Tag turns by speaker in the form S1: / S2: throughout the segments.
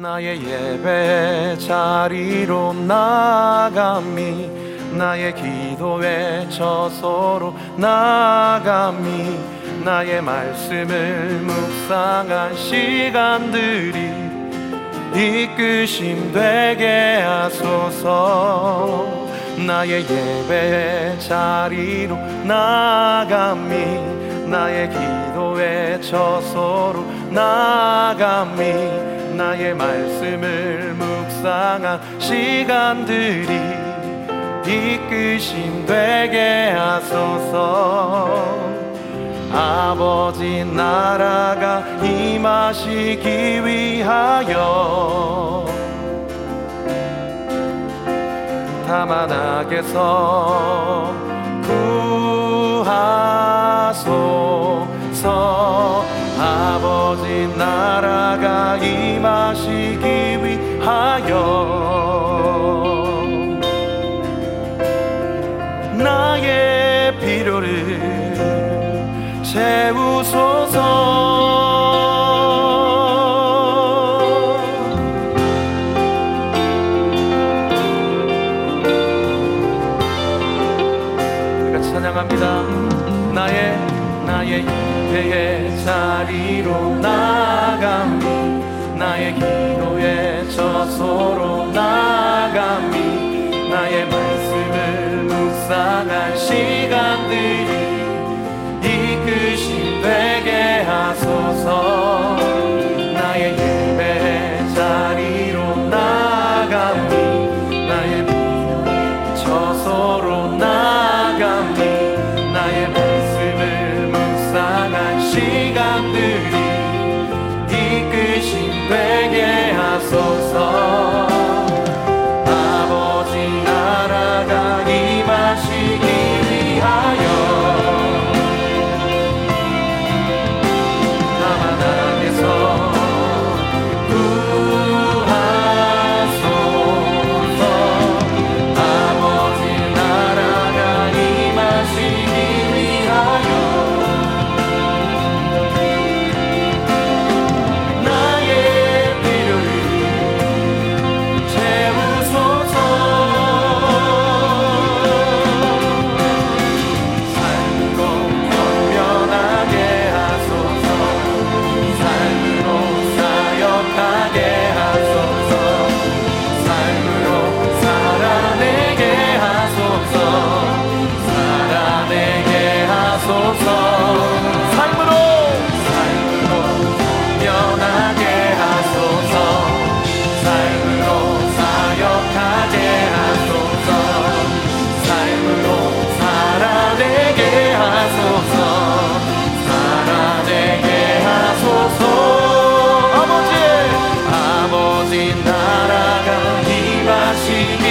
S1: 나의 예배 자리로 나감이 나의 기도에 저서로 나감이 나의 말씀을 묵상한 시간들이 이끄심 되게 하소서. 나의 예배 자리로 나감이 나의 기도에 저서로 나감이 나의 말씀을 묵상한 시간들이 이끄심 되게 하소서. 아버지 나라가 임하시기 위하여 다만 악에서 구하소서 아버지 나라가 임하시기 위하여 나의 필요를 채우소서 again. to me.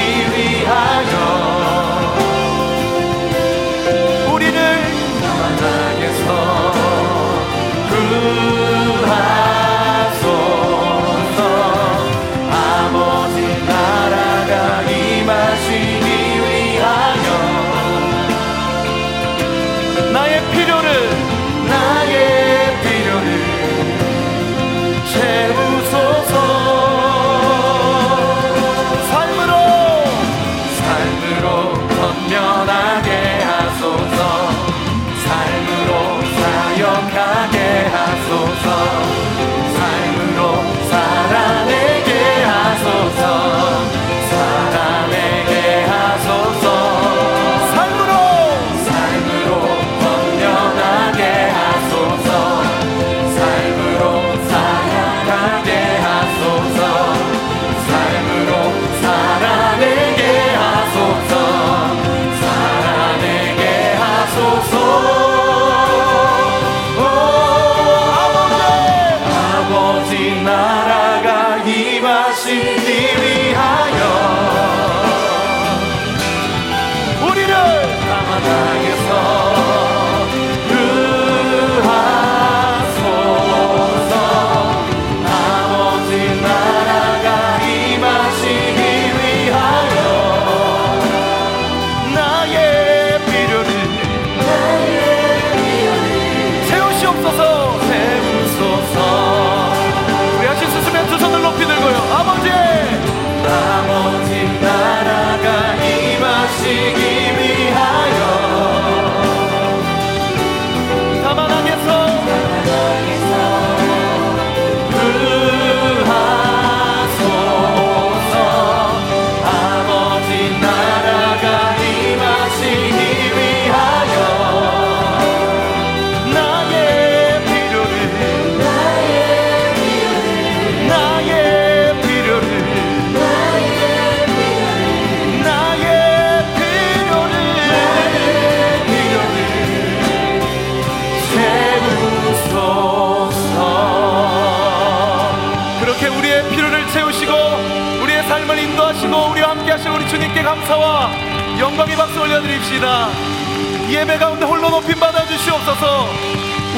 S1: 예배
S2: 가운데 홀로 높임 받아 주시옵소서.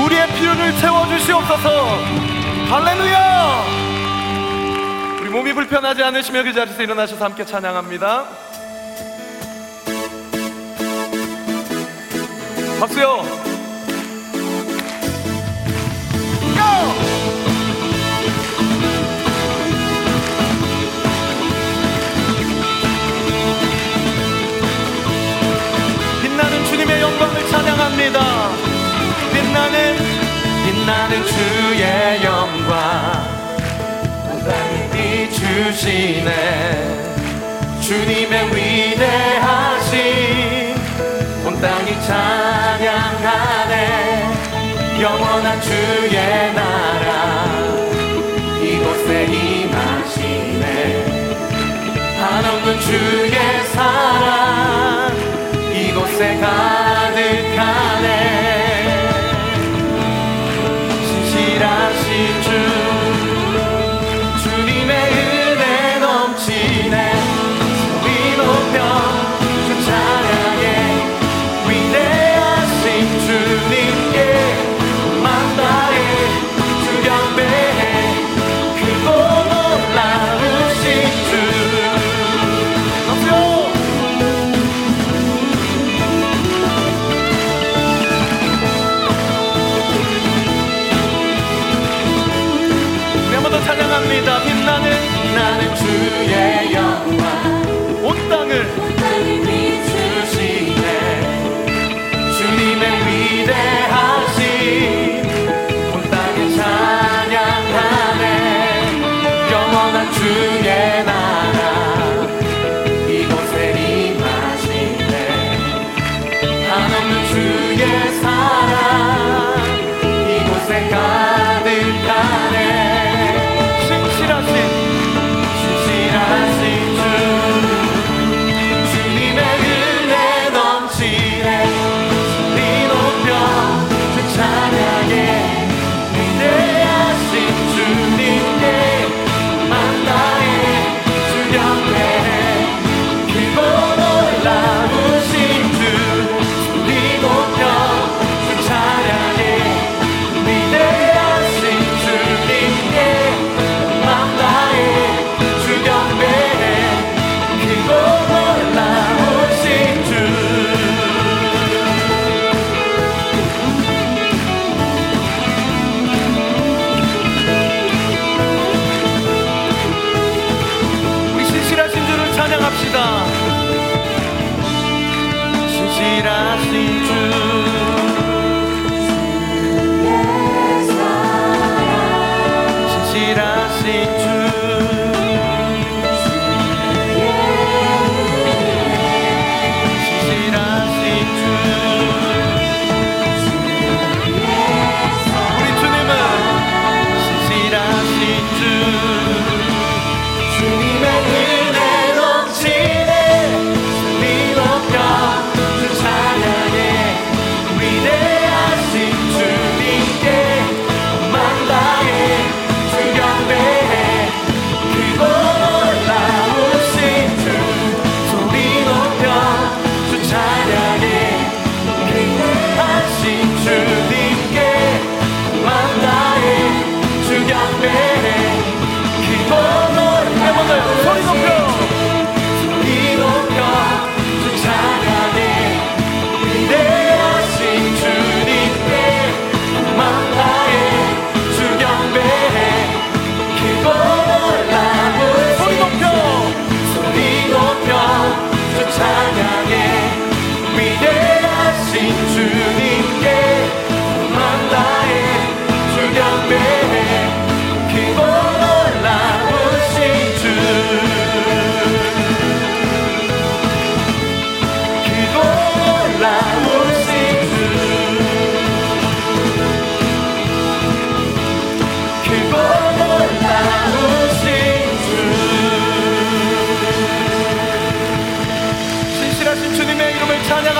S2: 우리의 필요를 채워 주시옵소서. 할렐루야! 우리 몸이 불편하지 않으시며 그 자리에서 일어나셔서 함께 찬양합니다. 박수요. 있습니다. 빛나는 빛나는 주의 영광. 온땅이 비추시네. 주님의 위대하신 온 땅이 찬양하네. 영원한 주의 나라. 이곳에 임하시네. 한없는 주의 사랑. 이곳에 가득하네. 신실하신 주. irá sentir.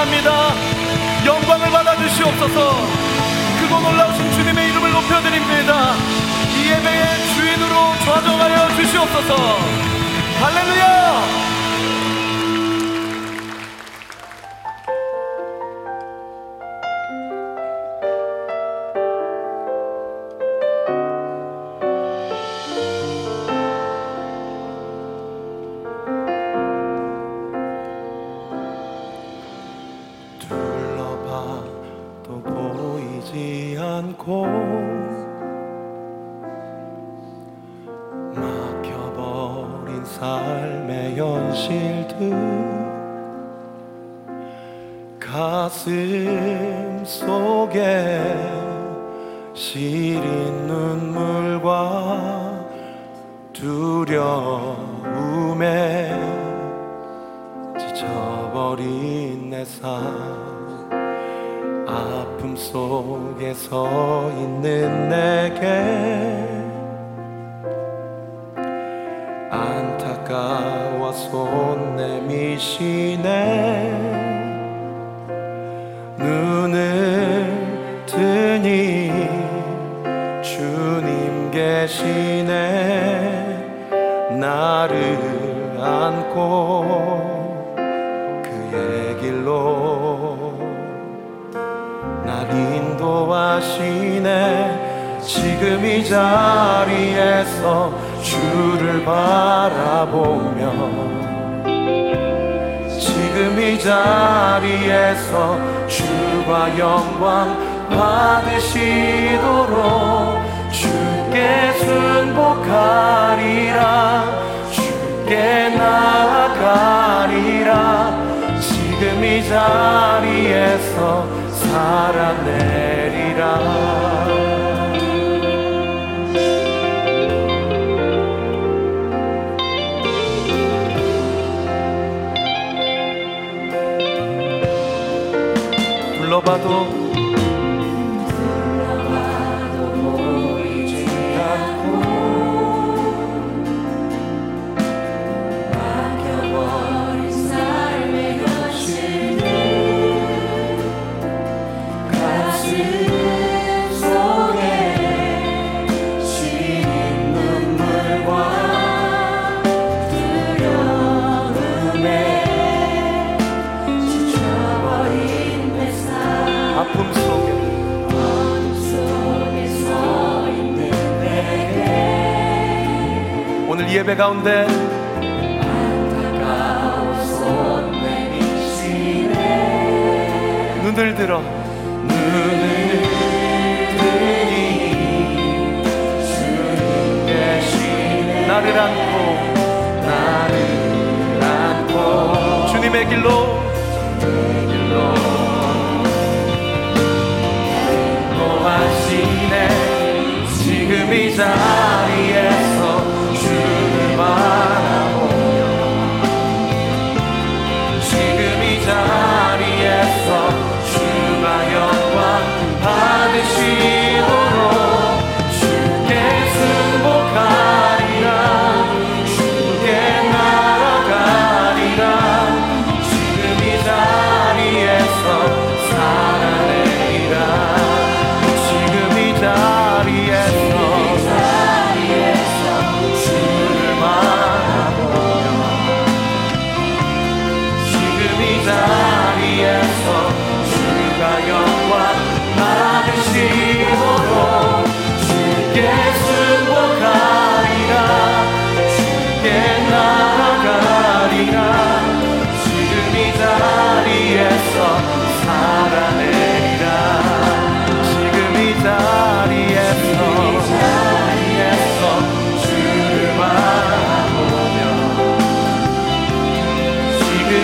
S2: 찬양합니다. 영광을 받아주시옵소서. 그고 놀라우신 주님의 이름을 높여드립니다. 이 예배의 주인으로 좌정하여 주시옵소서. 할렐루야!
S1: 가슴 속에 시린 눈물과 두려움에 지쳐버린 내 삶 아픔 속에 서 있는 내게 내미시네 눈을 뜨니 주님 계시네. 나를 안고 그의 길로 날 인도하시네. 지금 이 자리에서 주를 바라보며 자리에서 주가 영광 받으시도록 주께 순복하리라. 주께 나아가리라. 지금 이 자리에서 살아내리라
S2: バ 예배 가운데. 눈을 들어.
S1: 눈을 뜨니 주님 계시네
S2: 나를 안고.
S1: 나를 안고
S2: 주님의 길로.
S1: 인도하시네. 지금 이자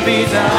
S1: 지금